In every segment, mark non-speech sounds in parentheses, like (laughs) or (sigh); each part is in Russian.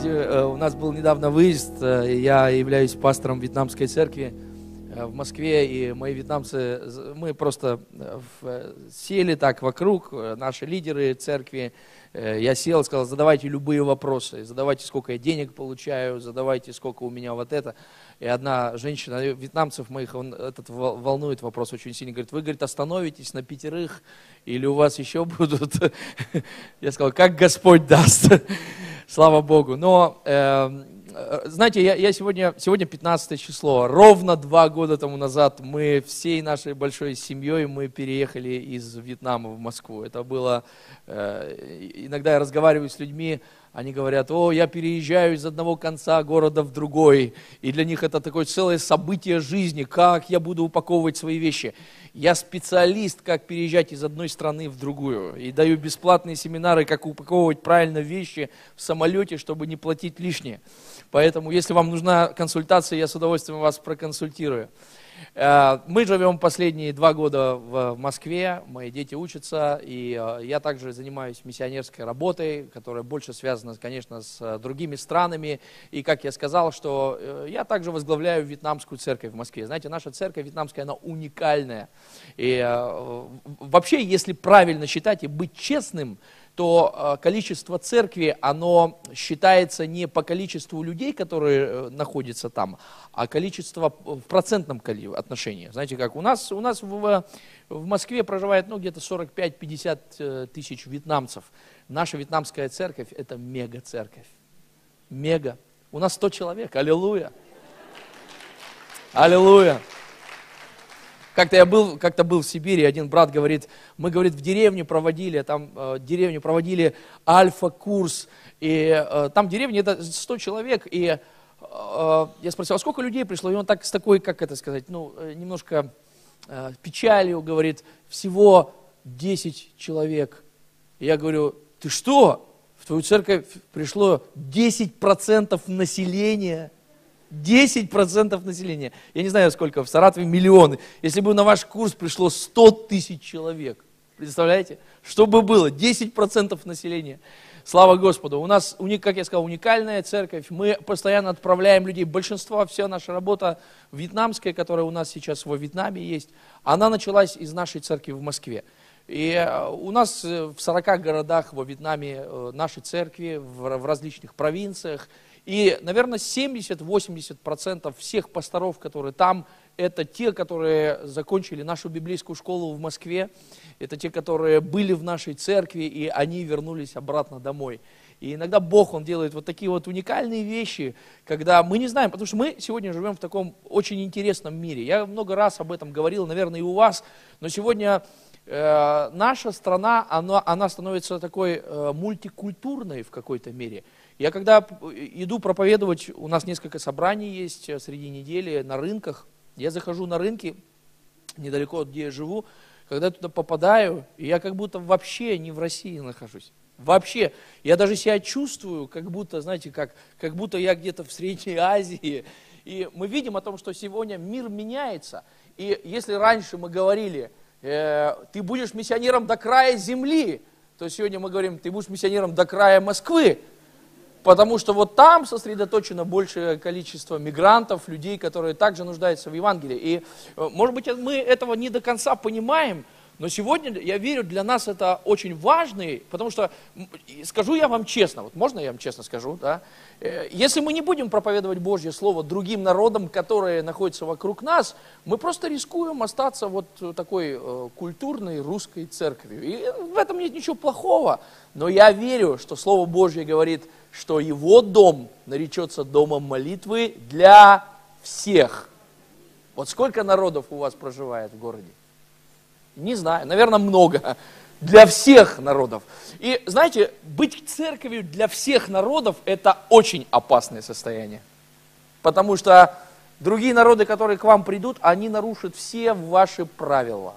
знаете, э, у нас был недавно выезд, э, я являюсь пастором вьетнамской церкви э, в Москве, и мои вьетнамцы, мы просто сели так вокруг, наши лидеры церкви, я сел, сказал, задавайте любые вопросы, задавайте, сколько я денег получаю, задавайте, сколько у меня вот это. И одна женщина, вьетнамцев моих, он, этот волнует вопрос очень сильно, говорит, вы, говорит, остановитесь на пятерых, или у вас еще (laughs) будут? Я сказал, как Господь даст. Слава Богу. Но, эм, э, знаете, я, я сегодня, сегодня 15 число. Ровно два года тому назад мы всей нашей большой семьей мы переехали из Вьетнама в Москву. Это было... Э, иногда я разговариваю с людьми, они говорят, о, я переезжаю из одного конца города в другой. И для них это такое целое событие жизни, как я буду упаковывать свои вещи. Я специалист, как переезжать из одной страны в другую. И даю бесплатные семинары, как упаковывать правильно вещи в самолете, чтобы не платить лишнее. Поэтому, если вам нужна консультация, я с удовольствием вас проконсультирую. Э, мы живем последние два года в Москве, мои дети учатся, и э, я также занимаюсь миссионерской работой, которая больше связана, конечно, с э, другими странами. И, как я сказал, что я также возглавляю вьетнамскую церковь в Москве. Знаете, наша церковь вьетнамская, она уникальная. И вообще, если правильно считать и быть честным, то э, количество церкви, оно считается не по количеству людей, которые э, находятся там, а количество в процентном отношении. Знаете, как у нас, у нас в, в Москве проживает ну, где-то 45-50 э, тысяч вьетнамцев. Наша вьетнамская церковь – это мега-церковь. Мега. У нас 100 человек. Аллилуйя. Аллилуйя. Как-то я был, как-то был в Сибири, один брат говорит, мы, говорит, в деревню проводили, там э, деревню проводили альфа-курс, и э, там деревня это 100 человек, и э, я спросил, а сколько людей пришло? И он так с такой, как это сказать, ну, э, немножко э, печалью говорит, всего 10 человек. И я говорю, ты что? В твою церковь пришло 10% населения – 10% населения. Я не знаю, сколько в Саратове, миллионы. Если бы на ваш курс пришло 100 тысяч человек, представляете? Что бы было? 10% населения. Слава Господу. У нас, как я сказал, уникальная церковь. Мы постоянно отправляем людей. Большинство, вся наша работа вьетнамская, которая у нас сейчас во Вьетнаме есть, она началась из нашей церкви в Москве. И э, у нас э, в 40 городах во Вьетнаме э, наши церкви, в различных провинциях – и, наверное, 70-80% всех пасторов, которые там, это те, которые закончили нашу библейскую школу в Москве, это те, которые были в нашей церкви, и они вернулись обратно домой. И иногда Бог, Он делает вот такие вот уникальные вещи, когда мы не знаем, потому что мы сегодня живем в таком очень интересном мире. Я много раз об этом говорил, наверное, и у вас, но сегодня э, наша страна, она, она становится такой э, мультикультурной в какой-то мере. Я когда иду проповедовать, у нас несколько собраний есть э, среди недели на рынках. Я захожу на рынки, недалеко от где я живу, когда я туда попадаю, я как будто вообще не в России нахожусь. Вообще, я даже себя чувствую, как будто, знаете, как, как будто я где-то в Средней Азии. И мы видим о том, что сегодня мир меняется. И если раньше мы говорили, э, ты будешь миссионером до края земли, то сегодня мы говорим, ты будешь миссионером до края Москвы. Потому что вот там сосредоточено большее количество мигрантов, людей, которые также нуждаются в Евангелии. И, э, может быть, мы этого не до конца понимаем, но сегодня, я верю, для нас это очень важный, потому что, скажу я вам честно, вот можно я вам честно скажу, да? Э, если мы не будем проповедовать Божье Слово другим народам, которые находятся вокруг нас, мы просто рискуем остаться вот такой э, культурной русской церковью. И в этом нет ничего плохого, но я верю, что Слово Божье говорит – что его дом наречется домом молитвы для всех. Вот сколько народов у вас проживает в городе? Не знаю, наверное, много. Для всех народов. И знаете, быть церковью для всех народов – это очень опасное состояние. Потому что другие народы, которые к вам придут, они нарушат все ваши правила.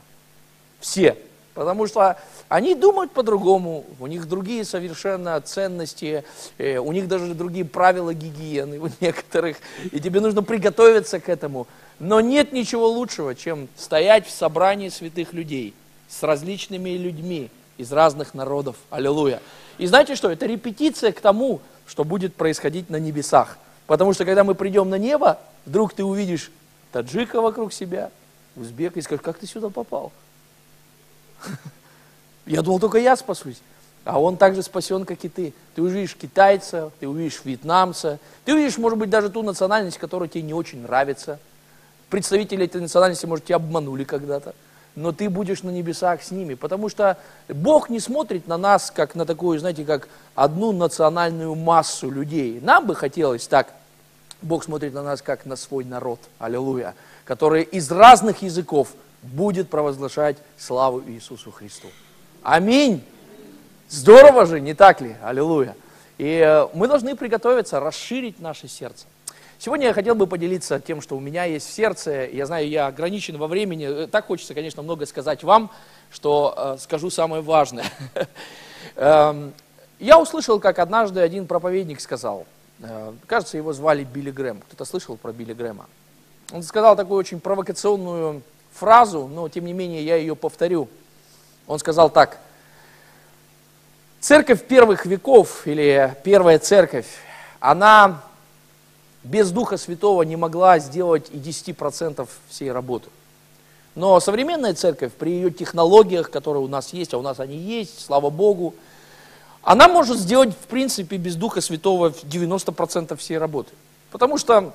Все. Потому что они думают по-другому, у них другие совершенно ценности, э, у них даже другие правила гигиены у некоторых, и тебе нужно приготовиться к этому. Но нет ничего лучшего, чем стоять в собрании святых людей с различными людьми из разных народов. Аллилуйя. И знаете что, это репетиция к тому, что будет происходить на небесах. Потому что когда мы придем на небо, вдруг ты увидишь таджика вокруг себя, узбека, и скажешь, как ты сюда попал? Я думал, только я спасусь. А он также спасен, как и ты. Ты увидишь китайца, ты увидишь вьетнамца, ты увидишь, может быть, даже ту национальность, которая тебе не очень нравится. Представители этой национальности, может, тебя обманули когда-то. Но ты будешь на небесах с ними, потому что Бог не смотрит на нас, как на такую, знаете, как одну национальную массу людей. Нам бы хотелось так, Бог смотрит на нас, как на свой народ, аллилуйя, который из разных языков будет провозглашать славу Иисусу Христу. Аминь. Здорово же, не так ли? Аллилуйя. И э, мы должны приготовиться, расширить наше сердце. Сегодня я хотел бы поделиться тем, что у меня есть в сердце. Я знаю, я ограничен во времени. Э, так хочется, конечно, много сказать вам, что э, скажу самое важное. (laughs) Эм, я услышал, как однажды один проповедник сказал, кажется, его звали Билли Грэм. Кто-то слышал про Билли Грэма? Он сказал такую очень провокационную фразу, но тем не менее я ее повторю. Он сказал так – Церковь первых веков, или первая церковь, она без Духа Святого не могла сделать и 10% всей работы. Но современная церковь, при ее технологиях, которые у нас есть, а у нас они есть, слава Богу, она может сделать, в принципе, без Духа Святого 90% всей работы. Потому что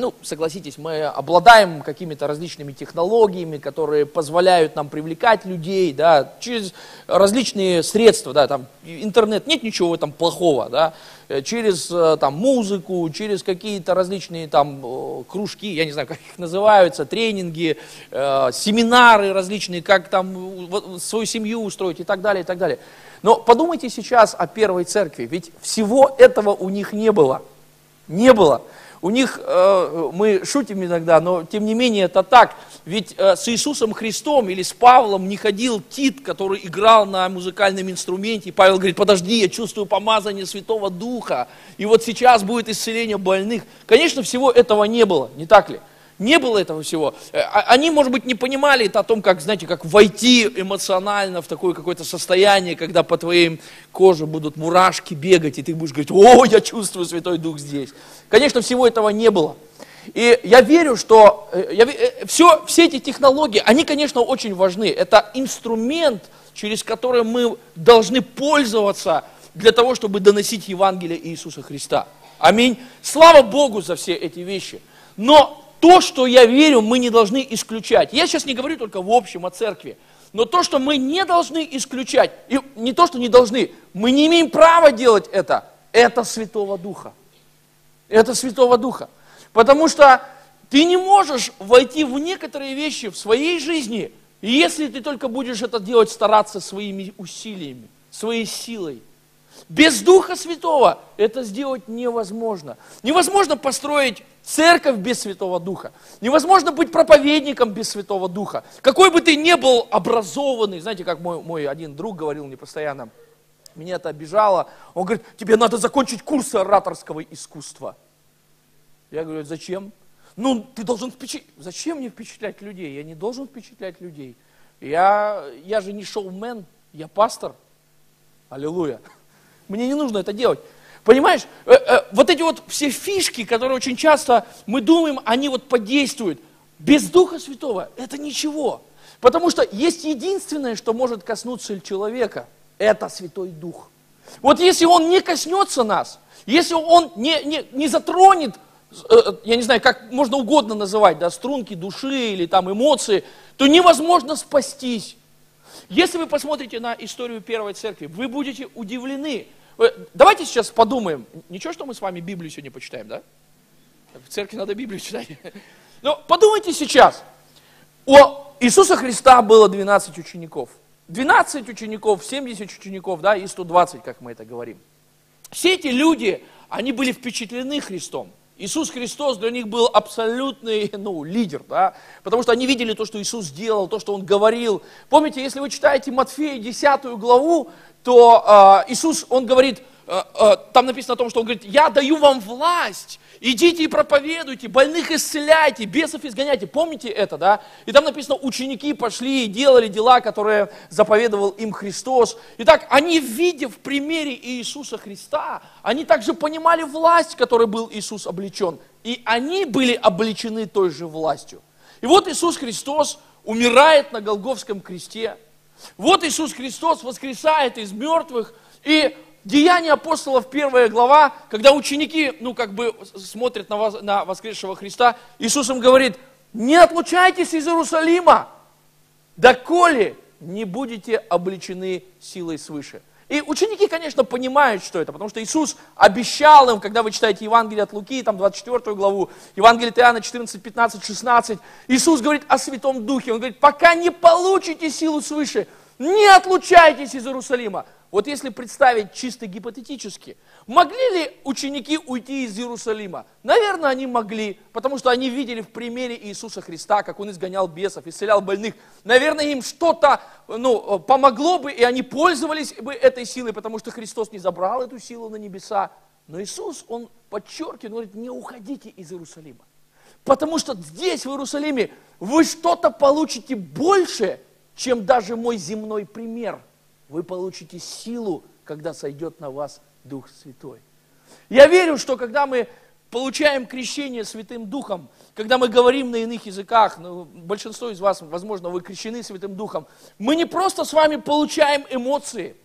ну, согласитесь, мы обладаем какими-то различными технологиями, которые позволяют нам привлекать людей, да, через различные средства, да, там, интернет, нет ничего в этом плохого, да, э, через э, там, музыку, через какие-то различные там кружки, я не знаю, как их называются, тренинги, э, семинары различные, как там свою семью устроить и так далее, и так далее. Но подумайте сейчас о первой церкви, ведь всего этого у них не было, не было. У них, э, мы шутим иногда, но тем не менее это так. Ведь э, с Иисусом Христом или с Павлом не ходил Тит, который играл на музыкальном инструменте. Павел говорит, подожди, я чувствую помазание Святого Духа. И вот сейчас будет исцеление больных. Конечно, всего этого не было, не так ли? Не было этого всего. Э, а, они, может быть, не понимали это о том, как, знаете, как войти эмоционально в такое какое-то состояние, когда по твоей коже будут мурашки бегать, и ты будешь говорить, о, я чувствую Святой Дух здесь. Конечно, всего этого не было. И я верю, что э, я, э, все, все эти технологии, они, конечно, очень важны. Это инструмент, через который мы должны пользоваться для того, чтобы доносить Евангелие Иисуса Христа. Аминь. Слава Богу за все эти вещи. Но то, что я верю, мы не должны исключать. Я сейчас не говорю только в общем о церкви, но то, что мы не должны исключать, и не то, что не должны, мы не имеем права делать это, это Святого Духа. Это Святого Духа. Потому что ты не можешь войти в некоторые вещи в своей жизни, если ты только будешь это делать, стараться своими усилиями, своей силой. Без Духа Святого это сделать невозможно. Невозможно построить церковь без Святого Духа. Невозможно быть проповедником без Святого Духа. Какой бы ты ни был образованный, знаете, как мой, мой один друг говорил мне постоянно, меня это обижало. Он говорит, тебе надо закончить курсы ораторского искусства. Я говорю, зачем? Ну, ты должен впечатлять. Зачем мне впечатлять людей? Я не должен впечатлять людей. Я, я же не шоумен, я пастор. Аллилуйя. Мне не нужно это делать. Понимаешь, э, э, вот эти вот все фишки, которые очень часто мы думаем, они вот подействуют. Без Духа Святого это ничего. Потому что есть единственное, что может коснуться человека, это Святой Дух. Вот если Он не коснется нас, если Он не, не, не затронет, э, я не знаю, как можно угодно называть, да, струнки души или там эмоции, то невозможно спастись. Если вы посмотрите на историю Первой Церкви, вы будете удивлены, Давайте сейчас подумаем. Ничего, что мы с вами Библию сегодня почитаем, да? В церкви надо Библию читать. (laughs) Но подумайте сейчас. У Иисуса Христа было 12 учеников. 12 учеников, 70 учеников, да, и 120, как мы это говорим. Все эти люди, они были впечатлены Христом. Иисус Христос для них был абсолютный ну, лидер, да? потому что они видели то, что Иисус сделал, то, что Он говорил. Помните, если вы читаете Матфея 10 главу, то э, Иисус, Он говорит, там написано о том, что он говорит, я даю вам власть, идите и проповедуйте, больных исцеляйте, бесов изгоняйте. Помните это, да? И там написано, ученики пошли и делали дела, которые заповедовал им Христос. Итак, они, видя в примере Иисуса Христа, они также понимали власть, которой был Иисус облечен. И они были облечены той же властью. И вот Иисус Христос умирает на Голговском кресте. Вот Иисус Христос воскресает из мертвых. И Деяния апостолов, первая глава, когда ученики, ну, как бы смотрят на, воз, на воскресшего Христа, Иисус им говорит, не отлучайтесь из Иерусалима, доколе не будете обличены силой свыше. И ученики, конечно, понимают, что это, потому что Иисус обещал им, когда вы читаете Евангелие от Луки, там 24 главу, Евангелие от Иоанна 14, 15, 16, Иисус говорит о Святом Духе. Он говорит, пока не получите силу свыше, не отлучайтесь из Иерусалима. Вот если представить чисто гипотетически, могли ли ученики уйти из Иерусалима? Наверное, они могли, потому что они видели в примере Иисуса Христа, как Он изгонял бесов, исцелял больных. Наверное, им что-то ну, помогло бы, и они пользовались бы этой силой, потому что Христос не забрал эту силу на небеса. Но Иисус, Он подчеркивает, говорит, не уходите из Иерусалима. Потому что здесь, в Иерусалиме, вы что-то получите больше, чем даже мой земной пример – вы получите силу, когда сойдет на вас Дух Святой. Я верю, что когда мы получаем крещение Святым Духом, когда мы говорим на иных языках, ну, большинство из вас, возможно, вы крещены Святым Духом, мы не просто с вами получаем эмоции,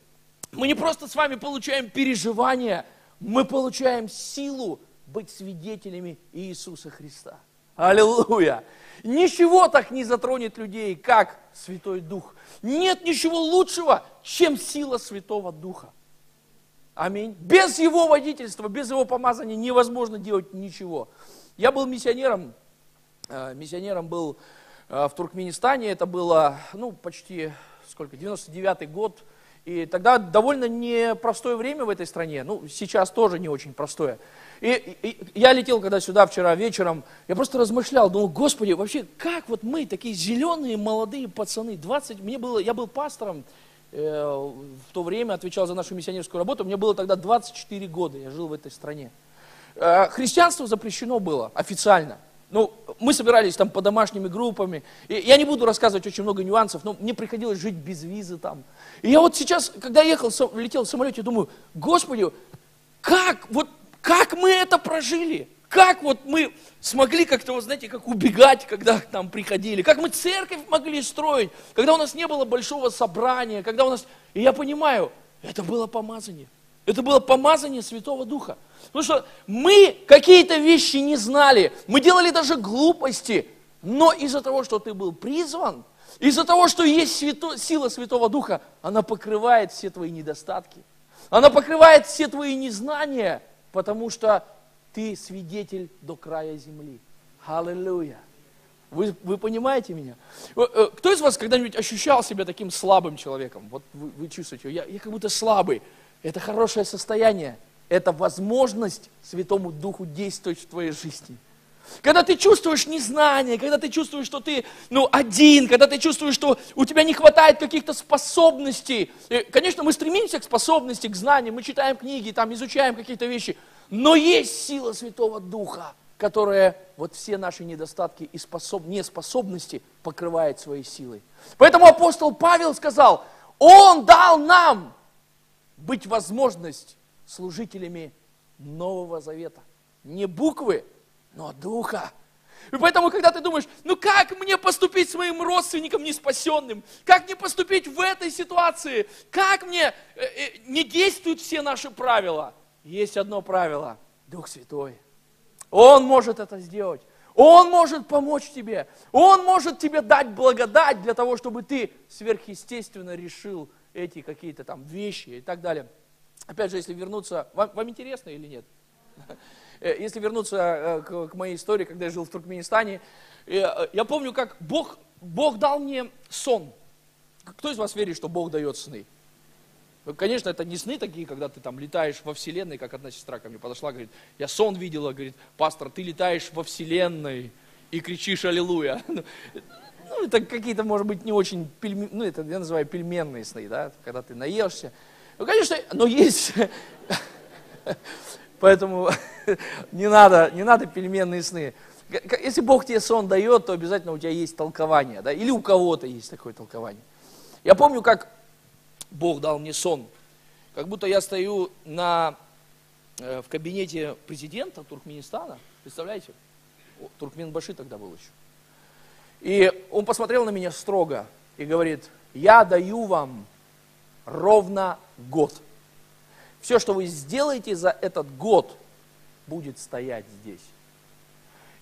мы не просто с вами получаем переживания, мы получаем силу быть свидетелями Иисуса Христа. Аллилуйя! Ничего так не затронет людей, как Святой Дух. Нет ничего лучшего, чем сила Святого Духа. Аминь. Без его водительства, без его помазания невозможно делать ничего. Я был миссионером, э, миссионером был э, в Туркменистане, это было, ну, почти, сколько, 99-й год, и тогда довольно непростое время в этой стране, ну, сейчас тоже не очень простое. И, и, я летел когда сюда вчера вечером, я просто размышлял, думал, Господи, вообще, как вот мы, такие зеленые молодые пацаны, 20, мне было, я был пастором, э, в то время отвечал за нашу миссионерскую работу, мне было тогда 24 года, я жил в этой стране. Э, христианство запрещено было официально. Ну, мы собирались там по домашними группами. И я не буду рассказывать очень много нюансов, но мне приходилось жить без визы там. И я вот сейчас, когда ехал, летел в самолете, думаю, Господи, как, вот как мы это прожили? Как вот мы смогли как-то, вот знаете, как убегать, когда к нам приходили? Как мы церковь могли строить, когда у нас не было большого собрания, когда у нас... И я понимаю, это было помазание. Это было помазание Святого Духа. Потому что мы какие-то вещи не знали, мы делали даже глупости, но из-за того, что ты был призван, из-за того, что есть свято, сила Святого Духа, она покрывает все твои недостатки. Она покрывает все твои незнания – потому что ты свидетель до края земли. Аллилуйя. Вы, вы понимаете меня? Э, э, кто из вас когда-нибудь ощущал себя таким слабым человеком? Вот вы, вы чувствуете, я, я как будто слабый. Это хорошее состояние. Это возможность Святому Духу действовать в твоей жизни. Когда ты чувствуешь незнание, когда ты чувствуешь, что ты ну, один, когда ты чувствуешь, что у тебя не хватает каких-то способностей. И, конечно, мы стремимся к способности, к знаниям, мы читаем книги, там, изучаем какие-то вещи. Но есть сила Святого Духа, которая вот все наши недостатки и способ, неспособности покрывает своей силой. Поэтому апостол Павел сказал, он дал нам быть возможность служителями Нового Завета. Не буквы, но духа. И поэтому, когда ты думаешь, ну как мне поступить с моим родственником неспасенным? Как мне поступить в этой ситуации? Как мне... Э, э, не действуют все наши правила. Есть одно правило. Дух Святой. Он может это сделать. Он может помочь тебе. Он может тебе дать благодать для того, чтобы ты сверхъестественно решил эти какие-то там вещи и так далее. Опять же, если вернуться, вам, вам интересно или нет? Э, если вернуться э, к, моей истории, когда я жил в Туркменистане, э, я помню, как Бог, Бог дал мне сон. Кто из вас верит, что Бог дает сны? Ну, конечно, это не сны такие, когда ты там летаешь во Вселенной, как одна сестра ко мне подошла, говорит, я сон видела, говорит, пастор, ты летаешь во Вселенной и кричишь «Аллилуйя». (laughs) Ну, это какие-то, может быть, не очень, пельми... ну, это я называю пельменные сны, да, когда ты наешься. Ну, конечно, но есть, (laughs) Поэтому (laughs) не надо, не надо пельменные сны. Если Бог тебе сон дает, то обязательно у тебя есть толкование, да, или у кого-то есть такое толкование. Я помню, как Бог дал мне сон, как будто я стою на, э, в кабинете президента Туркменистана, представляете? Туркменбаши тогда был еще. И он посмотрел на меня строго и говорит, я даю вам ровно год. Все, что вы сделаете за этот год, будет стоять здесь.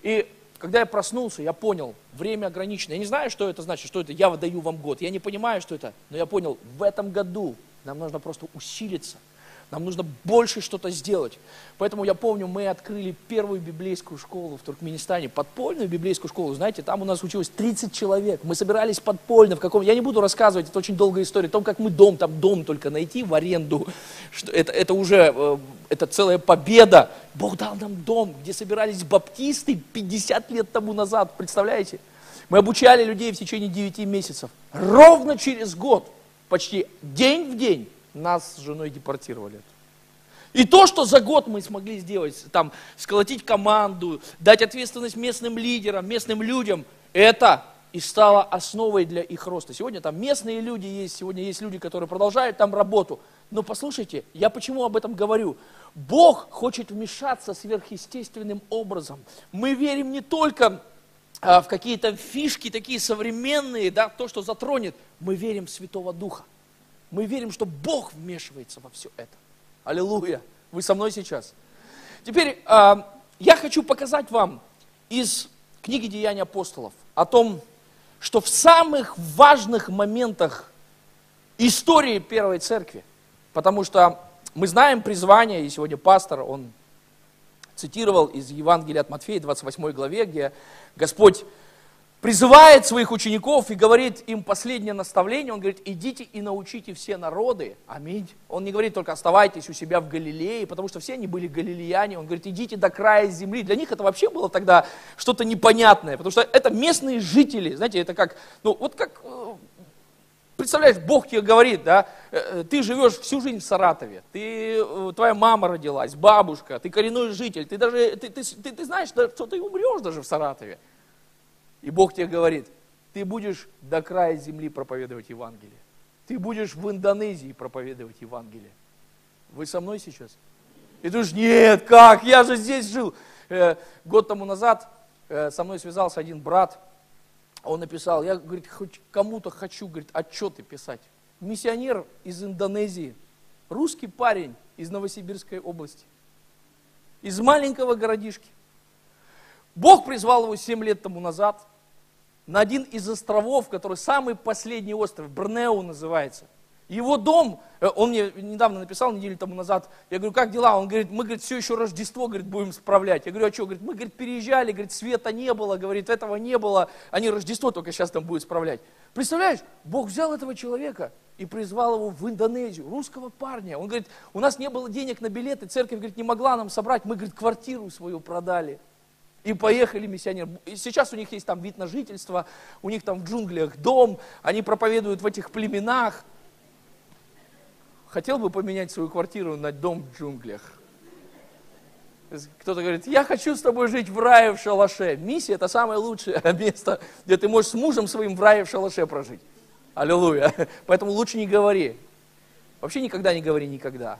И когда я проснулся, я понял, время ограничено. Я не знаю, что это значит, что это я выдаю вам год. Я не понимаю, что это, но я понял, в этом году нам нужно просто усилиться – нам нужно больше что-то сделать. Поэтому я помню, мы открыли первую библейскую школу в Туркменистане, подпольную библейскую школу. Знаете, там у нас училось 30 человек. Мы собирались подпольно в каком... Я не буду рассказывать, это очень долгая история, о том, как мы дом, там дом только найти в аренду. Что это, это уже, э, это целая победа. Бог дал нам дом, где собирались баптисты 50 лет тому назад, представляете? Мы обучали людей в течение 9 месяцев. Ровно через год, почти день в день, нас с женой депортировали. И то, что за год мы смогли сделать, там, сколотить команду, дать ответственность местным лидерам, местным людям, это и стало основой для их роста. Сегодня там местные люди есть, сегодня есть люди, которые продолжают там работу. Но послушайте, я почему об этом говорю? Бог хочет вмешаться сверхъестественным образом. Мы верим не только а, в какие-то фишки такие современные, да, то, что затронет. Мы верим в Святого Духа. Мы верим, что Бог вмешивается во все это. Аллилуйя. Вы со мной сейчас? Теперь э, я хочу показать вам из книги Деяний апостолов о том, что в самых важных моментах истории Первой Церкви, потому что мы знаем призвание, и сегодня пастор, он цитировал из Евангелия от Матфея, 28 главе, где Господь призывает своих учеников и говорит им последнее наставление, он говорит, идите и научите все народы, аминь. Он не говорит только оставайтесь у себя в Галилее, потому что все они были галилеяне, он говорит, идите до края земли. Для них это вообще было тогда что-то непонятное, потому что это местные жители, знаете, это как, ну вот как, э, представляешь, Бог тебе говорит, да, э, э, ты живешь всю жизнь в Саратове, ты, твоя мама родилась, бабушка, ты коренной житель, ты даже, ты, ты, ты, ты знаешь, что ты умрешь даже в Саратове. И Бог тебе говорит, ты будешь до края земли проповедовать Евангелие. Ты будешь в Индонезии проповедовать Евангелие. Вы со мной сейчас? И ты думаешь, нет, как, я же здесь жил. Э, год тому назад э, со мной связался один брат, он написал, я, говорит, хоть кому-то хочу, говорит, отчеты писать. Миссионер из Индонезии, русский парень из Новосибирской области, из маленького городишки. Бог призвал его 7 лет тому назад – на один из островов, который самый последний остров, Брнеу называется. Его дом, э, он мне недавно написал, неделю тому назад, я говорю, как дела? Он говорит, мы, говорит, все еще Рождество, говорит, будем справлять. Я говорю, а что? Говорит, мы, говорит, переезжали, говорит, света не было, говорит, этого не было, они Рождество только сейчас там будут справлять. Представляешь, Бог взял этого человека и призвал его в Индонезию, русского парня. Он говорит, у нас не было денег на билеты, церковь, говорит, не могла нам собрать, мы, говорит, квартиру свою продали. И поехали миссионеры. Сейчас у них есть там вид на жительство, у них там в джунглях дом, они проповедуют в этих племенах. Хотел бы поменять свою квартиру на дом в джунглях. Кто-то говорит, я хочу с тобой жить в рае в шалаше. Миссия – это самое лучшее (laughs) место, где ты можешь с мужем своим в рае в шалаше прожить. Аллилуйя. (laughs) Поэтому лучше не говори. Вообще никогда не говори никогда.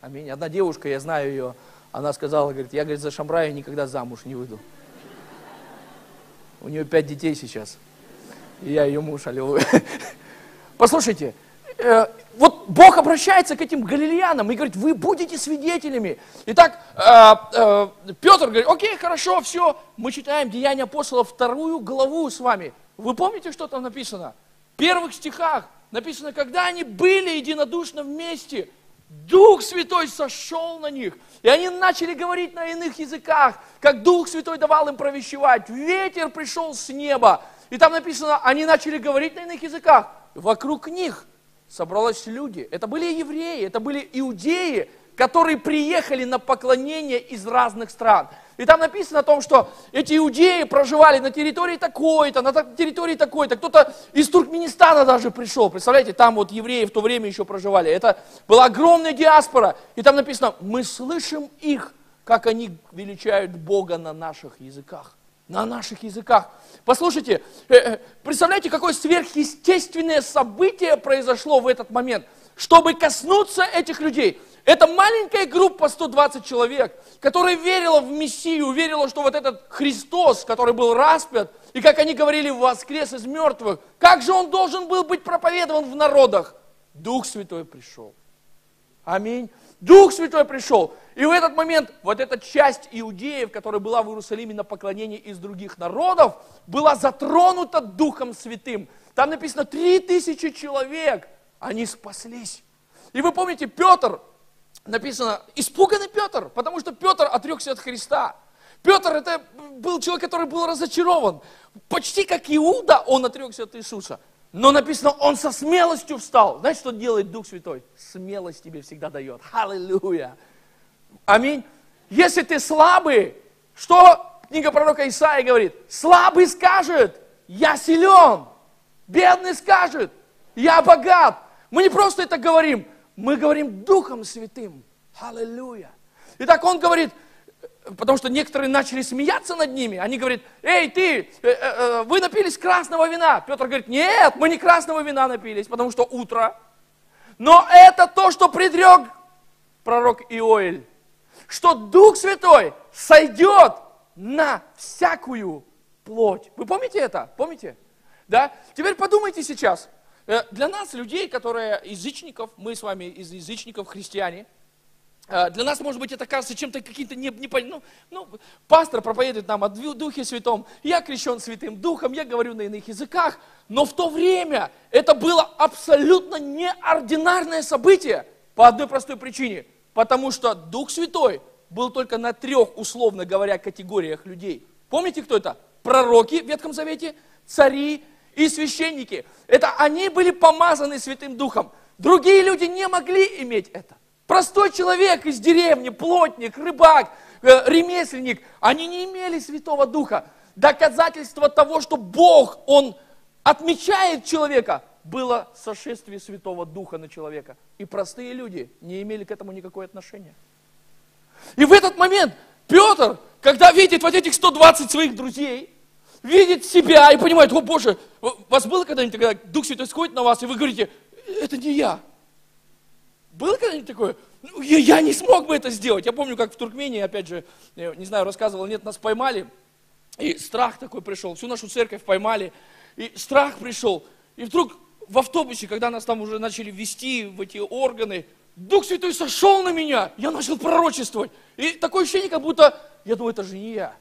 Аминь. Одна девушка, я знаю ее, она сказала, говорит, я, говорит, за Шамрая никогда замуж не выйду. У нее пять детей сейчас. И я ее муж, аллилуйя. (laughs) Послушайте, э, вот Бог обращается к этим галилеянам и говорит, вы будете свидетелями. Итак, э, э, Петр говорит, окей, хорошо, все, мы читаем Деяния апостолов вторую главу с вами. Вы помните, что там написано? В первых стихах написано, когда они были единодушно вместе, Дух Святой сошел на них, и они начали говорить на иных языках, как Дух Святой давал им провещевать. Ветер пришел с неба, и там написано, они начали говорить на иных языках. Вокруг них собрались люди. Это были евреи, это были иудеи, которые приехали на поклонение из разных стран. И там написано о том, что эти иудеи проживали на территории такой-то, на территории такой-то. Кто-то из Туркменистана даже пришел. Представляете, там вот евреи в то время еще проживали. Это была огромная диаспора. И там написано, мы слышим их, как они величают Бога на наших языках. На наших языках. Послушайте, э, э, представляете, какое сверхъестественное событие произошло в этот момент, чтобы коснуться этих людей. Это маленькая группа, 120 человек, которая верила в Мессию, верила, что вот этот Христос, который был распят, и как они говорили, воскрес из мертвых, как же он должен был быть проповедован в народах? Дух Святой пришел. Аминь. Дух Святой пришел. И в этот момент вот эта часть иудеев, которая была в Иерусалиме на поклонении из других народов, была затронута Духом Святым. Там написано, три тысячи человек, они спаслись. И вы помните, Петр, написано, испуганный Петр, потому что Петр отрекся от Христа. Петр это был человек, который был разочарован. Почти как Иуда он отрекся от Иисуса. Но написано, он со смелостью встал. Знаете, что делает Дух Святой? Смелость тебе всегда дает. Аллилуйя. Аминь. Если ты слабый, что книга пророка Исаия говорит? Слабый скажет, я силен. Бедный скажет, я богат. Мы не просто это говорим, мы говорим Духом Святым. Аллилуйя. Итак, он говорит, потому что некоторые начали смеяться над ними. Они говорят, эй, ты, э, э, э, вы напились красного вина. Петр говорит, нет, мы не красного вина напились, потому что утро. Но это то, что предрек пророк Иоэль, что Дух Святой сойдет на всякую плоть. Вы помните это? Помните? Да? Теперь подумайте сейчас. Э, для нас, людей, которые язычников, мы с вами из язычников, христиане, э, для нас, может быть, это кажется чем-то каким-то не, не ну, ну, пастор проповедует нам о Духе Святом, я крещен Святым Духом, я говорю на иных языках, но в то время это было абсолютно неординарное событие по одной простой причине, потому что Дух Святой был только на трех, условно говоря, категориях людей. Помните, кто это? Пророки в Ветхом Завете, цари и священники. Это они были помазаны Святым Духом. Другие люди не могли иметь это. Простой человек из деревни, плотник, рыбак, э, ремесленник, они не имели Святого Духа. Доказательство того, что Бог, Он отмечает человека, было сошествие Святого Духа на человека. И простые люди не имели к этому никакое отношения. И в этот момент Петр, когда видит вот этих 120 своих друзей, видит себя и понимает, о Боже, вас было когда-нибудь, когда Дух Святой сходит на вас, и вы говорите, это не я. Было когда-нибудь такое? «Ну, я, я не смог бы это сделать. Я помню, как в Туркмении, опять же, не знаю, рассказывал, нет, нас поймали, и страх такой пришел, всю нашу церковь поймали, и страх пришел. И вдруг в автобусе, когда нас там уже начали вести в эти органы, Дух Святой сошел на меня, я начал пророчествовать. И такое ощущение, как будто, я думаю, это же не я.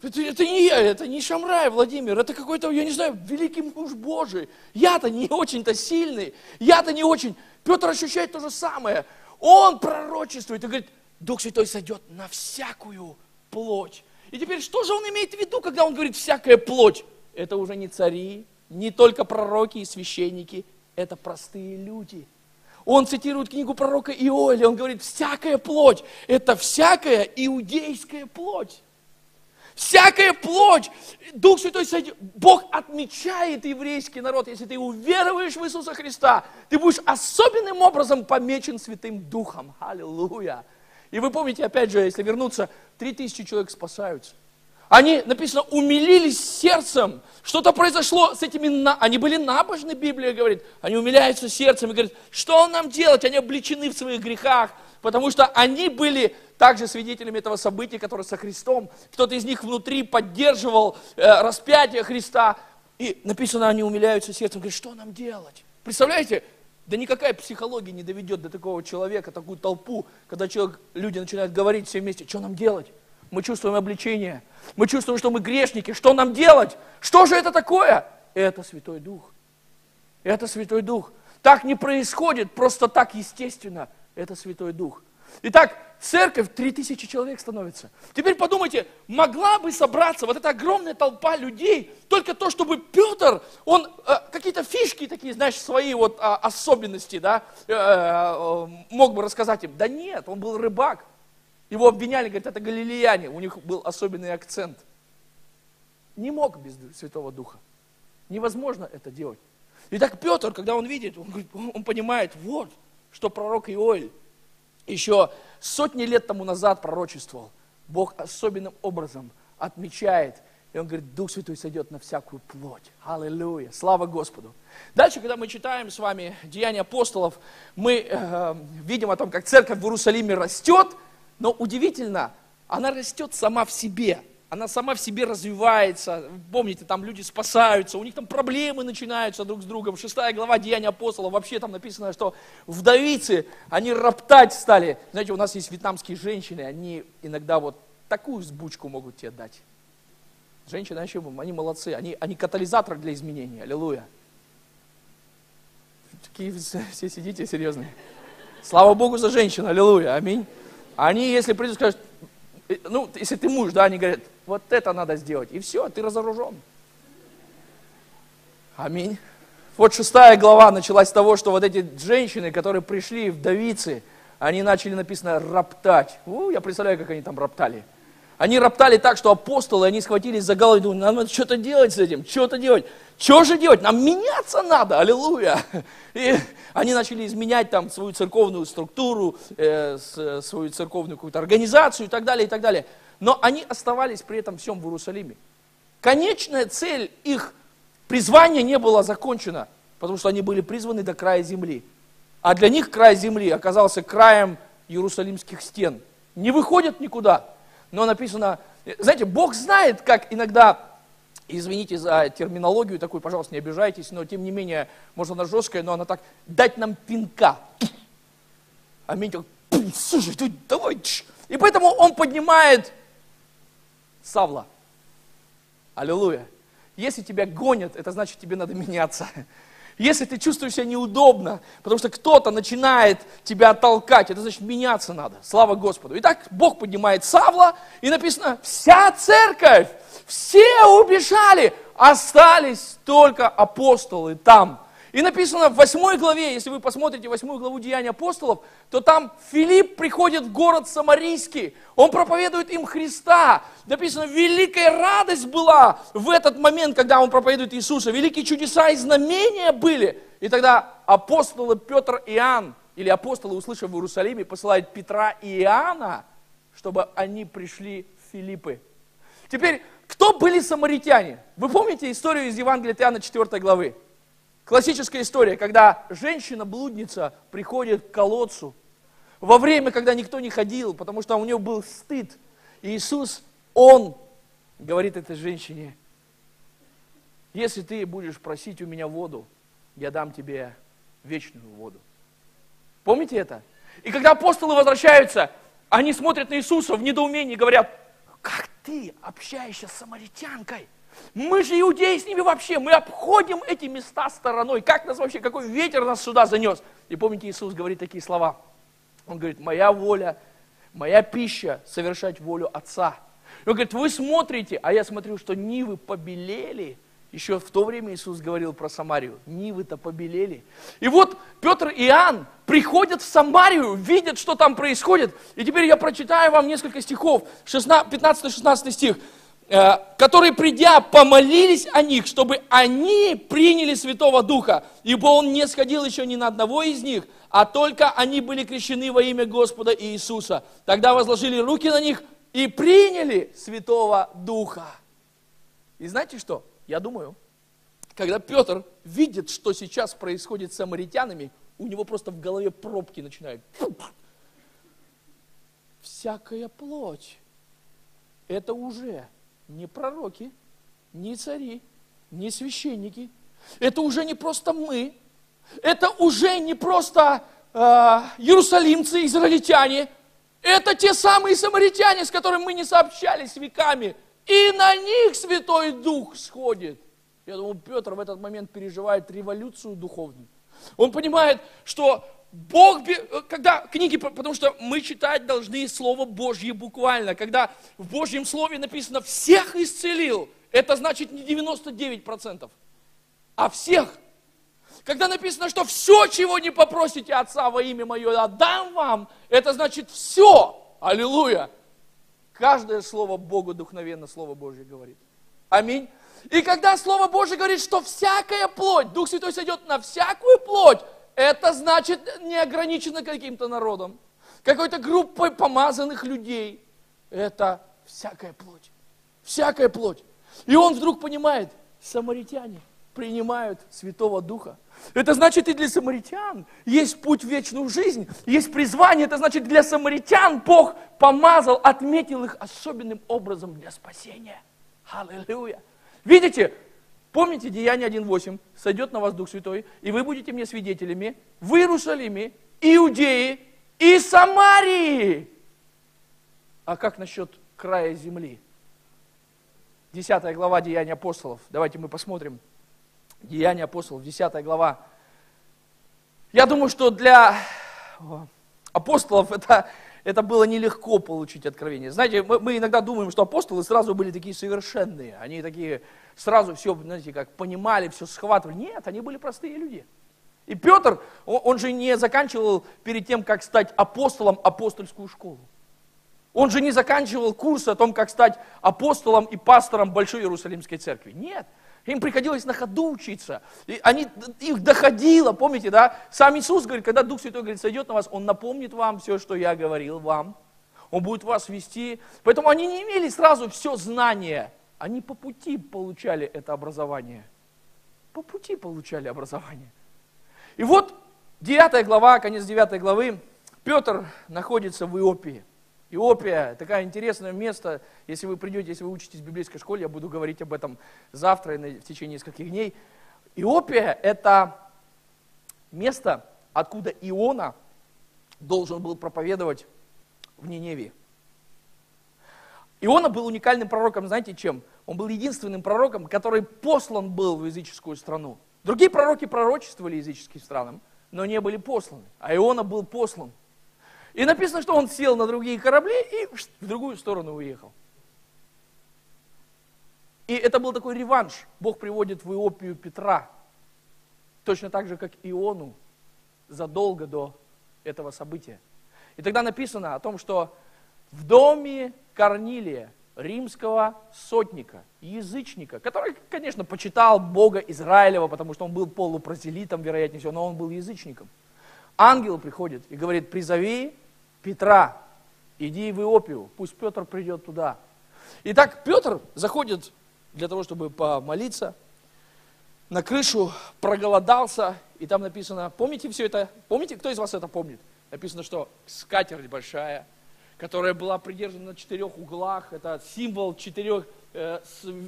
Это, это не я, это не Шамрай, Владимир, это какой-то, я не знаю, великий муж Божий. Я-то не очень-то сильный, я-то не очень. Петр ощущает то же самое. Он пророчествует и говорит, Дух Святой сойдет на всякую плоть. И теперь, что же он имеет в виду, когда он говорит «всякая плоть»? Это уже не цари, не только пророки и священники, это простые люди. Он цитирует книгу пророка Иоля, он говорит «всякая плоть» – это всякая иудейская плоть. Всякая плоть, Дух Святой, Бог отмечает еврейский народ. Если ты уверуешь в Иисуса Христа, ты будешь особенным образом помечен Святым Духом. Аллилуйя. И вы помните, опять же, если вернуться, три тысячи человек спасаются. Они, написано, умилились сердцем. Что-то произошло с этими, они были набожны, Библия говорит. Они умиляются сердцем и говорят, что нам делать? Они обличены в своих грехах, потому что они были также свидетелями этого события, которое со Христом. Кто-то из них внутри поддерживал э, распятие Христа. И написано, они умиляются сердцем, говорят, что нам делать? Представляете, да никакая психология не доведет до такого человека, такую толпу, когда человек, люди начинают говорить все вместе, что нам делать? Мы чувствуем обличение, мы чувствуем, что мы грешники, что нам делать? Что же это такое? Это Святой Дух. Это Святой Дух. Так не происходит просто так естественно. Это Святой Дух. Итак, церковь, три тысячи человек становится. Теперь подумайте, могла бы собраться вот эта огромная толпа людей, только то, чтобы Петр, он э, какие-то фишки такие, знаешь, свои вот э, особенности, да, э, э, мог бы рассказать им. Да нет, он был рыбак. Его обвиняли, говорят, это галилеяне, у них был особенный акцент. Не мог без Святого Духа. Невозможно это делать. И так Петр, когда он видит, он, говорит, он понимает, вот, что пророк Иоэль еще сотни лет тому назад пророчествовал. Бог особенным образом отмечает, и он говорит, Дух Святой сойдет на всякую плоть. Аллилуйя, слава Господу. Дальше, когда мы читаем с вами Деяния апостолов, мы э, видим о том, как церковь в Иерусалиме растет, но удивительно, она растет сама в себе она сама в себе развивается. Помните, там люди спасаются, у них там проблемы начинаются друг с другом. Шестая глава Деяния апостола, вообще там написано, что вдовицы, они роптать стали. Знаете, у нас есть вьетнамские женщины, они иногда вот такую сбучку могут тебе дать. Женщины, еще, они молодцы, они, они катализатор для изменений, аллилуйя. Такие все сидите серьезные. Слава Богу за женщин, аллилуйя, аминь. Они, если придут, скажут, ну, если ты муж, да, они говорят, вот это надо сделать. И все, ты разоружен. Аминь. Вот шестая глава началась с того, что вот эти женщины, которые пришли в Давицы, они начали, написано, роптать. У, я представляю, как они там роптали. Они роптали так, что апостолы, они схватились за голову и думали, нам надо что-то делать с этим, что-то делать. Что же делать? Нам меняться надо, аллилуйя. И они начали изменять там свою церковную структуру, э, свою церковную какую-то организацию и так далее, и так далее. Но они оставались при этом всем в Иерусалиме. Конечная цель их призвания не была закончена, потому что они были призваны до края земли. А для них край земли оказался краем Иерусалимских стен. Не выходят никуда но написано, знаете, Бог знает, как иногда, извините за терминологию такую, пожалуйста, не обижайтесь, но тем не менее, может она жесткая, но она так, дать нам пинка. Аминь. Слушай, ты давай. И поэтому он поднимает Савла. Аллилуйя. Если тебя гонят, это значит, тебе надо меняться. Если ты чувствуешь себя неудобно, потому что кто-то начинает тебя толкать, это значит меняться надо. Слава Господу. Итак, Бог поднимает Савла, и написано, вся церковь, все убежали, остались только апостолы там. И написано в 8 главе, если вы посмотрите 8 главу Деяния апостолов, то там Филипп приходит в город Самарийский, он проповедует им Христа. Написано, великая радость была в этот момент, когда он проповедует Иисуса. Великие чудеса и знамения были. И тогда апостолы Петр и Иоанн, или апостолы, услышав в Иерусалиме, посылают Петра и Иоанна, чтобы они пришли в Филиппы. Теперь, кто были самаритяне? Вы помните историю из Евангелия Иоанна 4 главы? Классическая история, когда женщина-блудница приходит к колодцу, во время, когда никто не ходил, потому что у нее был стыд. И Иисус, Он говорит этой женщине, если ты будешь просить у меня воду, я дам тебе вечную воду. Помните это? И когда апостолы возвращаются, они смотрят на Иисуса в недоумении и говорят, как ты общаешься с самаритянкой? Мы же иудеи с ними вообще, мы обходим эти места стороной. Как нас вообще, какой ветер нас сюда занес? И помните, Иисус говорит такие слова. Он говорит, моя воля, моя пища, совершать волю Отца. Он говорит, вы смотрите, а я смотрю, что нивы побелели. Еще в то время Иисус говорил про Самарию. Нивы-то побелели. И вот Петр и Иоанн приходят в Самарию, видят, что там происходит. И теперь я прочитаю вам несколько стихов. 15-16 стих. Э, которые, придя, помолились о них, чтобы они приняли Святого Духа, ибо Он не сходил еще ни на одного из них, а только они были крещены во имя Господа Иисуса. Тогда возложили руки на них и приняли Святого Духа. И знаете что? Я думаю, когда Петр видит, что сейчас происходит с самаритянами, у него просто в голове пробки начинают. Всякая плоть. Это уже не пророки, не цари, не священники. Это уже не просто мы. Это уже не просто э, иерусалимцы, израильтяне. Это те самые самаритяне, с которыми мы не сообщались веками. И на них Святой Дух сходит. Я думаю, Петр в этот момент переживает революцию духовную. Он понимает, что Бог, когда книги, потому что мы читать должны Слово Божье буквально, когда в Божьем Слове написано «всех исцелил», это значит не 99%, а всех. Когда написано, что все, чего не попросите Отца во имя Мое, отдам вам, это значит все. Аллилуйя! Каждое слово Богу духновенно Слово Божье говорит. Аминь. И когда Слово Божье говорит, что всякая плоть, Дух Святой сойдет на всякую плоть, это значит не ограничено каким-то народом, какой-то группой помазанных людей. Это всякая плоть. Всякая плоть. И он вдруг понимает, самаритяне принимают Святого Духа. Это значит и для самаритян есть путь в вечную жизнь, есть призвание. Это значит для самаритян Бог помазал, отметил их особенным образом для спасения. Аллилуйя. Видите, помните Деяние 1.8, сойдет на вас Дух Святой, и вы будете мне свидетелями в Иерусалиме, Иудеи и Самарии. А как насчет края земли? Десятая глава Деяния апостолов. Давайте мы посмотрим. Деяния апостолов, десятая глава. Я думаю, что для апостолов это, это было нелегко получить откровение. Знаете, мы, мы иногда думаем, что апостолы сразу были такие совершенные. Они такие сразу все, знаете, как понимали, все схватывали. Нет, они были простые люди. И Петр, он, он же не заканчивал перед тем, как стать апостолом, апостольскую школу. Он же не заканчивал курс о том, как стать апостолом и пастором Большой Иерусалимской церкви. Нет, им приходилось на ходу учиться. И они, их доходило, помните, да? Сам Иисус говорит, когда Дух Святой говорит, сойдет на вас, Он напомнит вам все, что я говорил вам. Он будет вас вести. Поэтому они не имели сразу все знание. Они по пути получали это образование. По пути получали образование. И вот 9 глава, конец 9 главы, Петр находится в Иопии. Иопия, такое интересное место, если вы придете, если вы учитесь в библейской школе, я буду говорить об этом завтра и в течение нескольких дней. Иопия – это место, откуда Иона должен был проповедовать в Ниневии. Иона был уникальным пророком, знаете чем? Он был единственным пророком, который послан был в языческую страну. Другие пророки пророчествовали языческим странам, но не были посланы. А Иона был послан – и написано, что он сел на другие корабли и в другую сторону уехал. И это был такой реванш. Бог приводит в Иопию Петра. Точно так же, как Иону задолго до этого события. И тогда написано о том, что в доме Корнилия, римского сотника, язычника, который, конечно, почитал Бога Израилева, потому что он был полупрозелитом, вероятнее всего, но он был язычником. Ангел приходит и говорит, призови Петра, иди в Иопию, пусть Петр придет туда. Итак, Петр заходит для того, чтобы помолиться, на крышу проголодался, и там написано, помните все это, помните, кто из вас это помнит? Написано, что скатерть большая, которая была придержана на четырех углах, это символ четырех, э,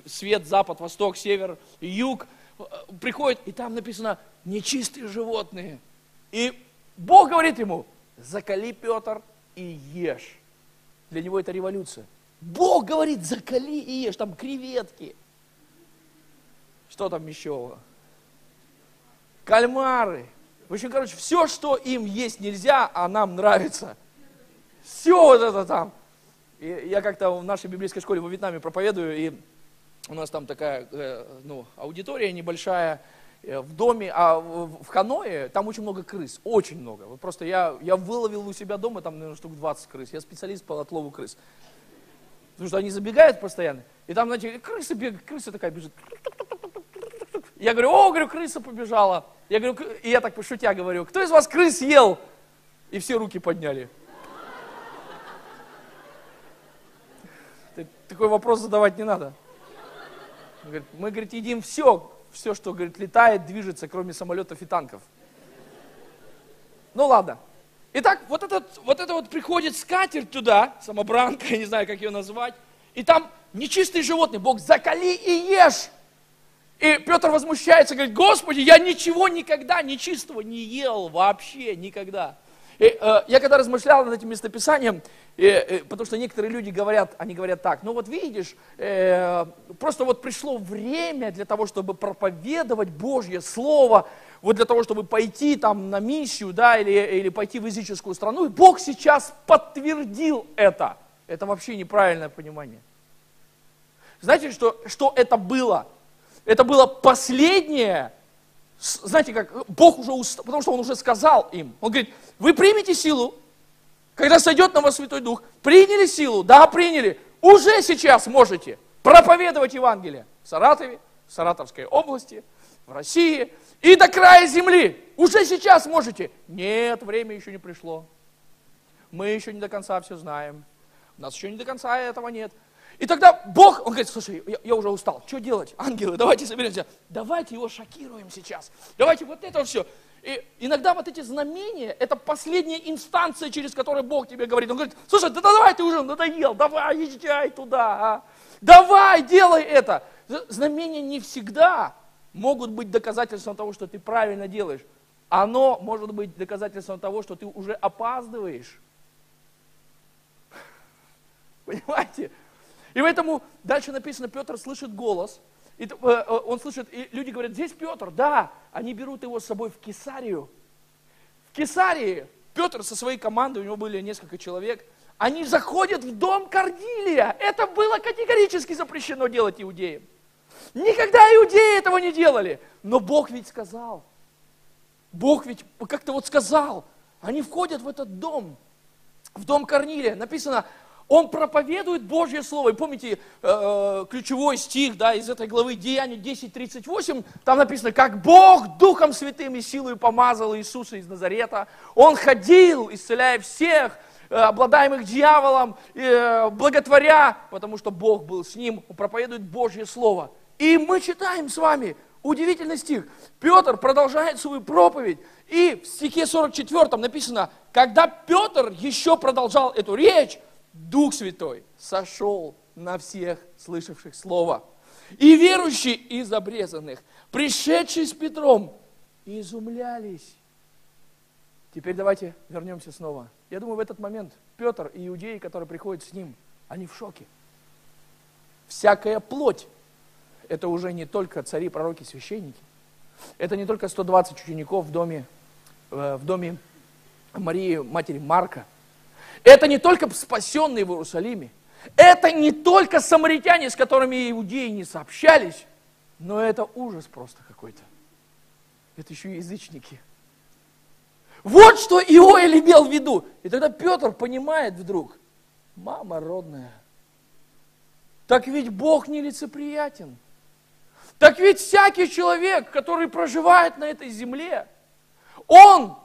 свет, запад, восток, север, юг, э, приходит, и там написано, нечистые животные. И Бог говорит ему, закали, Петр, и ешь. Для него это революция. Бог говорит, закали и ешь, там креветки. Что там еще? Кальмары. В общем, короче, все, что им есть нельзя, а нам нравится. Все вот это там. И я как-то в нашей библейской школе во Вьетнаме проповедую, и у нас там такая э, ну, аудитория небольшая, в доме, а в Ханое там очень много крыс, очень много. Вот просто я, я выловил у себя дома там, наверное, штук 20 крыс. Я специалист по отлову крыс. Потому что они забегают постоянно, и там, знаете, крыса бегает, крыса такая бежит. Я говорю, о, говорю, крыса побежала. Я говорю, и я так пошутя говорю, кто из вас крыс ел? И все руки подняли. Такой вопрос задавать не надо. Мы, говорит, едим все, все, что, говорит, летает, движется, кроме самолетов и танков. Ну ладно. Итак, вот, этот, вот это вот приходит скатерть туда, самобранка, (laughs) я не знаю, как ее назвать, и там нечистые животные, Бог, закали и ешь. И Петр возмущается, говорит, Господи, я ничего никогда нечистого не ел вообще, никогда. И, э, я когда размышлял над этим местописанием, э, э, потому что некоторые люди говорят, они говорят так, ну вот видишь, э, просто вот пришло время для того, чтобы проповедовать Божье Слово, вот для того, чтобы пойти там на миссию, да, или, или пойти в языческую страну, и Бог сейчас подтвердил это. Это вообще неправильное понимание. Знаете, что, что это было? Это было последнее знаете как, Бог уже, потому что Он уже сказал им, Он говорит, вы примете силу, когда сойдет на вас Святой Дух. Приняли силу? Да, приняли. Уже сейчас можете проповедовать Евангелие в Саратове, в Саратовской области, в России и до края земли. Уже сейчас можете. Нет, время еще не пришло. Мы еще не до конца все знаем. У нас еще не до конца этого нет. И тогда Бог, он говорит, слушай, я, я уже устал, что делать? Ангелы, давайте соберемся. Давайте его шокируем сейчас. Давайте вот это все. И иногда вот эти знамения, это последняя инстанция, через которую Бог тебе говорит. Он говорит, слушай, да давай ты уже надоел, давай, езжай туда, а. давай, делай это. Знамения не всегда могут быть доказательством того, что ты правильно делаешь. Оно может быть доказательством того, что ты уже опаздываешь. Понимаете? И поэтому дальше написано, Петр слышит голос, и, э, э, он слышит, и люди говорят, здесь Петр, да, они берут его с собой в Кесарию. В Кесарии Петр со своей командой, у него были несколько человек, они заходят в дом Корнилия. Это было категорически запрещено делать иудеям. Никогда иудеи этого не делали. Но Бог ведь сказал. Бог ведь как-то вот сказал. Они входят в этот дом, в дом Корнилия. Написано, он проповедует Божье Слово. И помните э, ключевой стих да, из этой главы Деяния 10.38, там написано, как Бог Духом Святым и силой помазал Иисуса из Назарета. Он ходил, исцеляя всех, э, обладаемых дьяволом, э, благотворя, потому что Бог был с ним, он проповедует Божье Слово. И мы читаем с вами, удивительный стих, Петр продолжает свою проповедь, и в стихе 44 написано, когда Петр еще продолжал эту речь, Дух Святой сошел на всех слышавших Слово. И верующие из обрезанных, пришедшие с Петром, изумлялись. Теперь давайте вернемся снова. Я думаю, в этот момент Петр и иудеи, которые приходят с ним, они в шоке. Всякая плоть – это уже не только цари, пророки, священники. Это не только 120 учеников в доме, э, в доме Марии, матери Марка – это не только спасенные в Иерусалиме, это не только самаритяне, с которыми иудеи не сообщались, но это ужас просто какой-то. Это еще и язычники. Вот что Иоэль имел в виду. И тогда Петр понимает вдруг, мама родная, так ведь Бог нелицеприятен. Так ведь всякий человек, который проживает на этой земле, он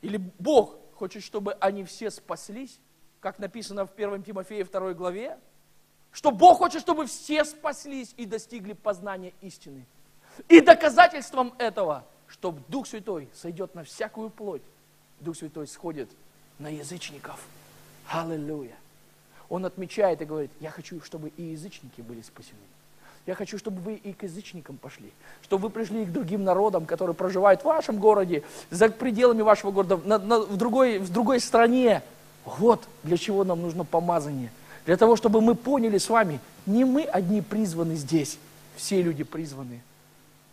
или Бог хочет, чтобы они все спаслись, как написано в 1 Тимофея 2 главе, что Бог хочет, чтобы все спаслись и достигли познания истины. И доказательством этого, что Дух Святой сойдет на всякую плоть, Дух Святой сходит на язычников. Аллилуйя. Он отмечает и говорит, я хочу, чтобы и язычники были спасены. Я хочу, чтобы вы и к язычникам пошли, чтобы вы пришли и к другим народам, которые проживают в вашем городе, за пределами вашего города, на, на, в, другой, в другой стране. Вот для чего нам нужно помазание. Для того, чтобы мы поняли с вами, не мы одни призваны здесь, все люди призваны.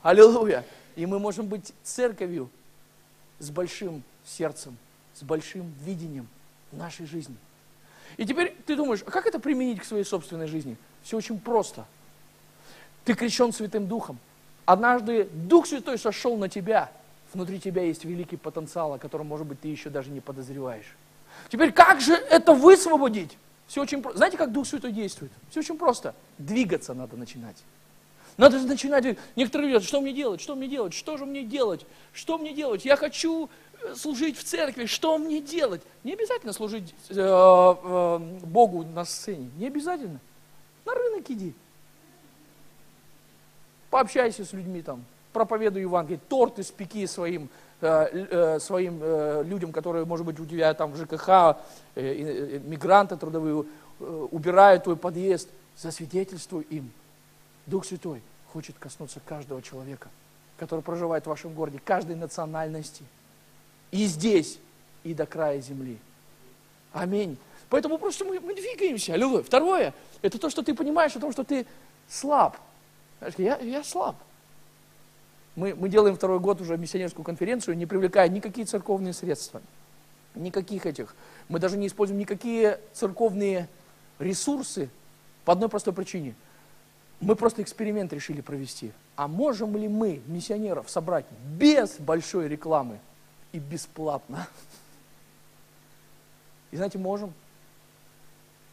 Аллилуйя! И мы можем быть церковью с большим сердцем, с большим видением нашей жизни. И теперь ты думаешь, а как это применить к своей собственной жизни? Все очень просто – ты крещен Святым Духом. Однажды Дух Святой сошел на тебя. Внутри тебя есть великий потенциал, о котором, может быть, ты еще даже не подозреваешь. Теперь как же это высвободить? Все очень просто. Знаете, как Дух Святой действует? Все очень просто. Двигаться надо начинать. Надо начинать. Некоторые говорят, что мне делать, что мне делать, что же мне делать, что мне делать? Я хочу э, служить в церкви, что мне делать? Не обязательно служить э, э, Богу на сцене, не обязательно. На рынок иди пообщайся с людьми там, проповедуй Евангелие, торт испеки своим, э, э, своим э, людям, которые, может быть, у тебя там в ЖКХ, э, э, мигранты трудовые, э, убирают твой подъезд, засвидетельствуй им. Дух Святой хочет коснуться каждого человека, который проживает в вашем городе, каждой национальности. И здесь, и до края земли. Аминь. Поэтому просто мы, мы двигаемся. Аллилуйя. Второе, это то, что ты понимаешь о том, что ты слаб. Я, я слаб. Мы, мы делаем второй год уже миссионерскую конференцию, не привлекая никакие церковные средства, никаких этих. Мы даже не используем никакие церковные ресурсы по одной простой причине. Мы просто эксперимент решили провести. А можем ли мы миссионеров собрать без большой рекламы и бесплатно? И знаете, можем.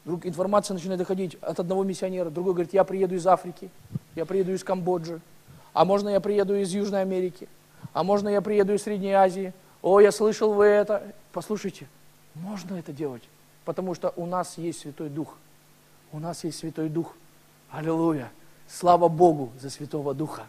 Вдруг информация начинает доходить от одного миссионера, другой говорит, я приеду из Африки, я приеду из Камбоджи, а можно я приеду из Южной Америки, а можно я приеду из Средней Азии, о, я слышал вы это. Послушайте, можно это делать, потому что у нас есть Святой Дух. У нас есть Святой Дух. Аллилуйя. Слава Богу за Святого Духа.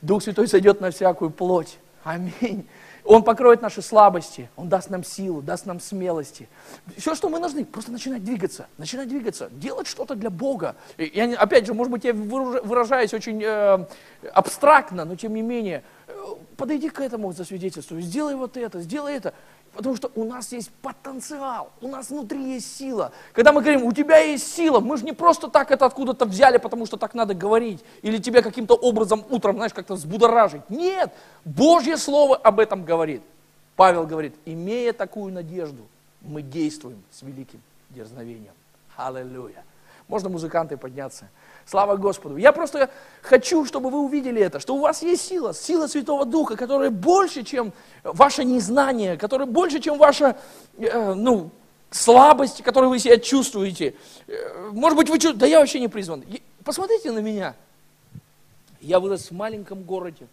Дух Святой сойдет на всякую плоть. Аминь. Он покроет наши слабости, Он даст нам силу, даст нам смелости. Все, что мы нужны, просто начинать двигаться, начинать двигаться, делать что-то для Бога. Я, опять же, может быть, я выражаюсь очень э, абстрактно, но тем не менее, э, подойди к этому засвидетельству, сделай вот это, сделай это. Потому что у нас есть потенциал, у нас внутри есть сила. Когда мы говорим, у тебя есть сила, мы же не просто так это откуда-то взяли, потому что так надо говорить, или тебя каким-то образом утром, знаешь, как-то взбудоражить. Нет, Божье Слово об этом говорит. Павел говорит, имея такую надежду, мы действуем с великим дерзновением. Аллилуйя. Можно музыканты подняться. Слава Господу. Я просто хочу, чтобы вы увидели это, что у вас есть сила, сила Святого Духа, которая больше, чем ваше незнание, которая больше, чем ваша, э, ну, слабость, которую вы себя чувствуете. Э, может быть, вы чувствуете, да я вообще не призван. Посмотрите на меня. Я вырос в маленьком городе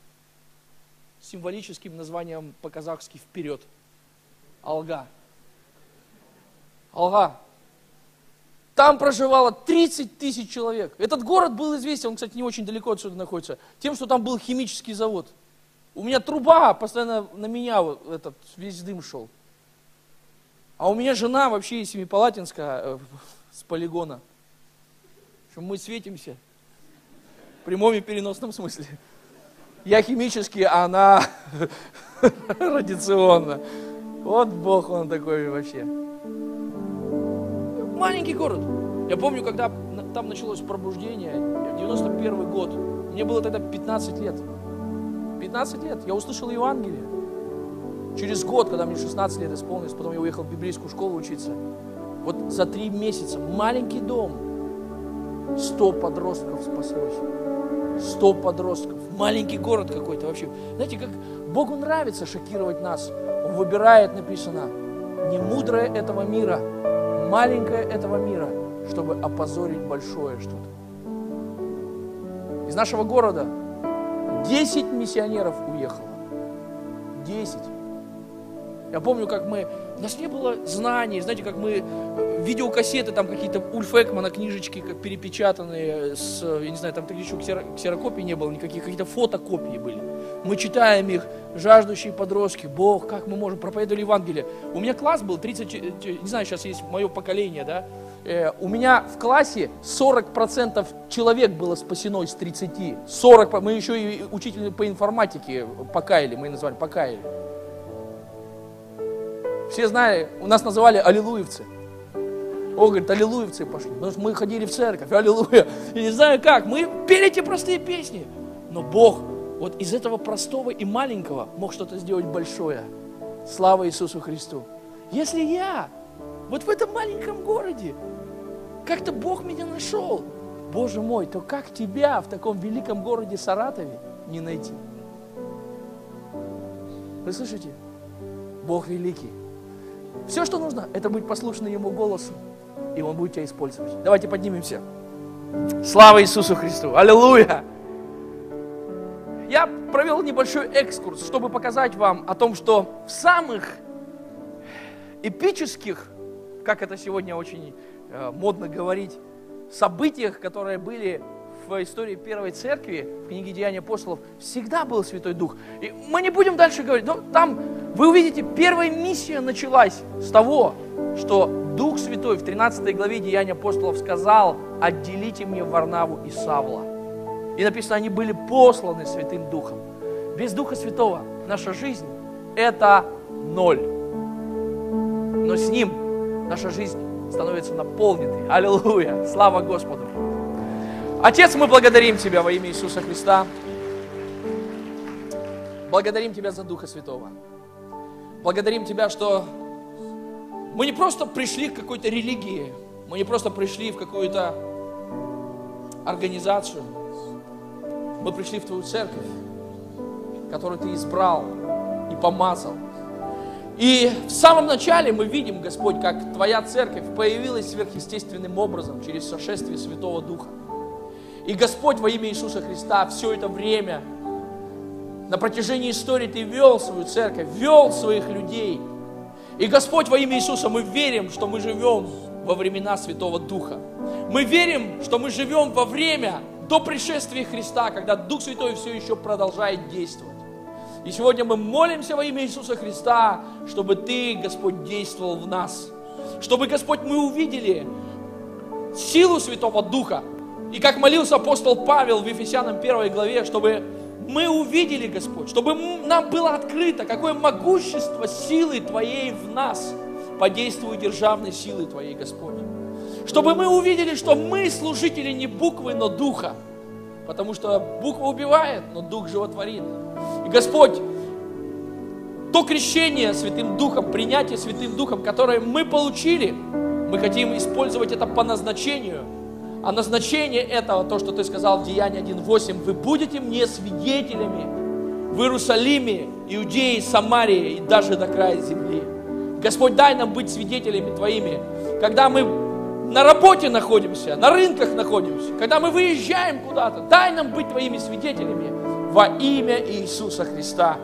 с символическим названием по-казахски «Вперед». Алга. Алга. Там проживало 30 тысяч человек. Этот город был известен, он, кстати, не очень далеко отсюда находится, тем, что там был химический завод. У меня труба постоянно на меня вот этот весь дым шел. А у меня жена вообще из Семипалатинска, э, (laughs) с полигона. Что мы светимся. В прямом и переносном смысле. Я химический, а она (laughs) радиационно. Вот Бог он такой вообще маленький город. Я помню, когда там началось пробуждение, 91 год, мне было тогда 15 лет. 15 лет, я услышал Евангелие. Через год, когда мне 16 лет исполнилось, потом я уехал в библейскую школу учиться. Вот за три месяца маленький дом, 100 подростков спаслось. 100 подростков. Маленький город какой-то вообще. Знаете, как Богу нравится шокировать нас. Он выбирает, написано, не мудрое этого мира, маленькое этого мира, чтобы опозорить большое что-то. Из нашего города 10 миссионеров уехало. 10. Я помню, как мы... У нас не было знаний, знаете, как мы... Э, видеокассеты там какие-то Ульф Экмана, книжечки перепечатанные с... Я не знаю, там тогда еще ксерокопий не было никаких, какие-то фотокопии были. Мы читаем их, жаждущие подростки, Бог, как мы можем, проповедовали Евангелие. У меня класс был 30, э, не знаю, сейчас есть мое поколение, да, э, у меня в классе 40% человек было спасено из 30. 40, мы еще и учитель по информатике покаяли, мы называли покаяли. Все знали, у нас называли аллилуевцы. О, говорит, аллилуевцы пошли. Потому что мы ходили в церковь, аллилуйя. И не знаю как, мы пели эти простые песни. Но Бог вот из этого простого и маленького мог что-то сделать большое. Слава Иисусу Христу. Если я вот в этом маленьком городе, как-то Бог меня нашел, Боже мой, то как тебя в таком великом городе Саратове не найти? Вы слышите? Бог великий. Все, что нужно, это быть послушным Ему голосу, и Он будет тебя использовать. Давайте поднимемся. Слава Иисусу Христу! Аллилуйя! Я провел небольшой экскурс, чтобы показать вам о том, что в самых эпических, как это сегодня очень э, модно говорить, событиях, которые были в истории Первой Церкви, в книге Деяния апостолов, всегда был Святой Дух. И мы не будем дальше говорить, но там вы увидите, первая миссия началась с того, что Дух Святой в 13 главе Деяния апостолов сказал, отделите мне Варнаву и Савла. И написано, они были посланы Святым Духом. Без Духа Святого наша жизнь – это ноль. Но с Ним наша жизнь становится наполненной. Аллилуйя! Слава Господу! Отец, мы благодарим Тебя во имя Иисуса Христа. Благодарим Тебя за Духа Святого. Благодарим Тебя, что мы не просто пришли к какой-то религии, мы не просто пришли в какую-то организацию, мы пришли в Твою церковь, которую Ты избрал и помазал. И в самом начале мы видим, Господь, как Твоя церковь появилась сверхъестественным образом через сошествие Святого Духа. И Господь во имя Иисуса Христа все это время, на протяжении истории Ты вел свою церковь, вел своих людей. И Господь во имя Иисуса, мы верим, что мы живем во времена Святого Духа. Мы верим, что мы живем во время до пришествия Христа, когда Дух Святой все еще продолжает действовать. И сегодня мы молимся во имя Иисуса Христа, чтобы Ты, Господь, действовал в нас. Чтобы, Господь, мы увидели силу Святого Духа. И как молился апостол Павел в Ефесянам 1 главе, чтобы мы увидели, Господь, чтобы нам было открыто, какое могущество силы Твоей в нас, по действию державной силы Твоей, Господь. Чтобы мы увидели, что мы служители не буквы, но духа. Потому что буква убивает, но дух животворит. И Господь, то крещение Святым Духом, принятие Святым Духом, которое мы получили, мы хотим использовать это по назначению. А назначение этого, то, что ты сказал в Деянии 1.8, вы будете мне свидетелями в Иерусалиме, Иудеи, Самарии и даже до края земли. Господь, дай нам быть свидетелями Твоими, когда мы на работе находимся, на рынках находимся, когда мы выезжаем куда-то, дай нам быть Твоими свидетелями во имя Иисуса Христа.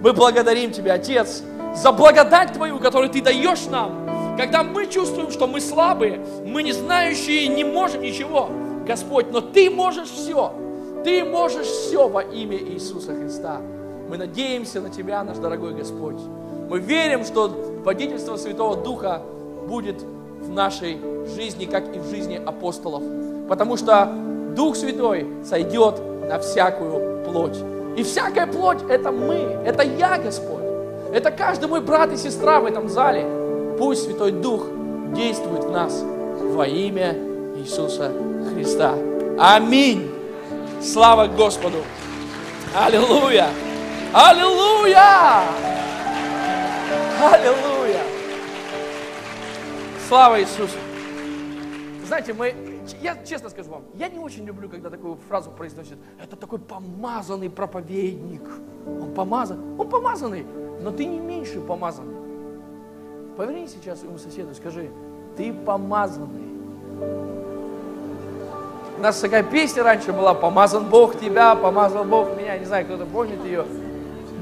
Мы благодарим Тебя, Отец, за благодать Твою, которую Ты даешь нам, когда мы чувствуем, что мы слабые, мы не знающие, не можем ничего, Господь, но Ты можешь все, Ты можешь все во имя Иисуса Христа. Мы надеемся на Тебя, наш дорогой Господь. Мы верим, что водительство Святого Духа будет в нашей жизни, как и в жизни апостолов. Потому что Дух Святой сойдет на всякую плоть. И всякая плоть – это мы, это я, Господь. Это каждый мой брат и сестра в этом зале. Пусть Святой Дух действует в нас во имя Иисуса Христа. Аминь. Слава Господу. Аллилуйя. Аллилуйя. Аллилуйя. Слава Иисусу. Знаете, мы, я честно скажу вам, я не очень люблю, когда такую фразу произносят. Это такой помазанный проповедник. Он помазан, он помазанный, но ты не меньше помазанный. Поверни сейчас своему соседу, скажи, ты помазанный. У нас такая песня раньше была, помазан Бог тебя, помазал Бог меня, не знаю, кто-то помнит ее.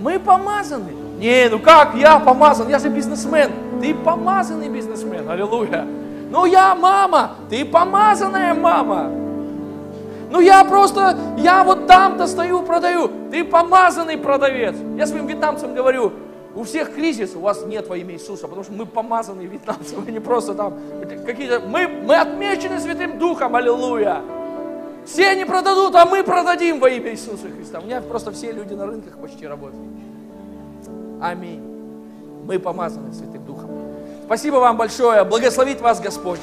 Мы помазаны. Не, ну как я помазан? Я же бизнесмен. Ты помазанный бизнесмен. Аллилуйя. Ну я мама, ты помазанная мама. Ну я просто, я вот там достаю, продаю. Ты помазанный продавец. Я своим вьетнамцам говорю, у всех кризис, у вас нет во имя Иисуса, потому что мы помазанные вьетнамцы, мы не просто там какие-то, мы, мы отмечены Святым Духом, аллилуйя. Все не продадут, а мы продадим во имя Иисуса Христа. У меня просто все люди на рынках почти работают. Аминь. Мы помазаны Святым Духом. Спасибо вам большое. Благословит вас Господь.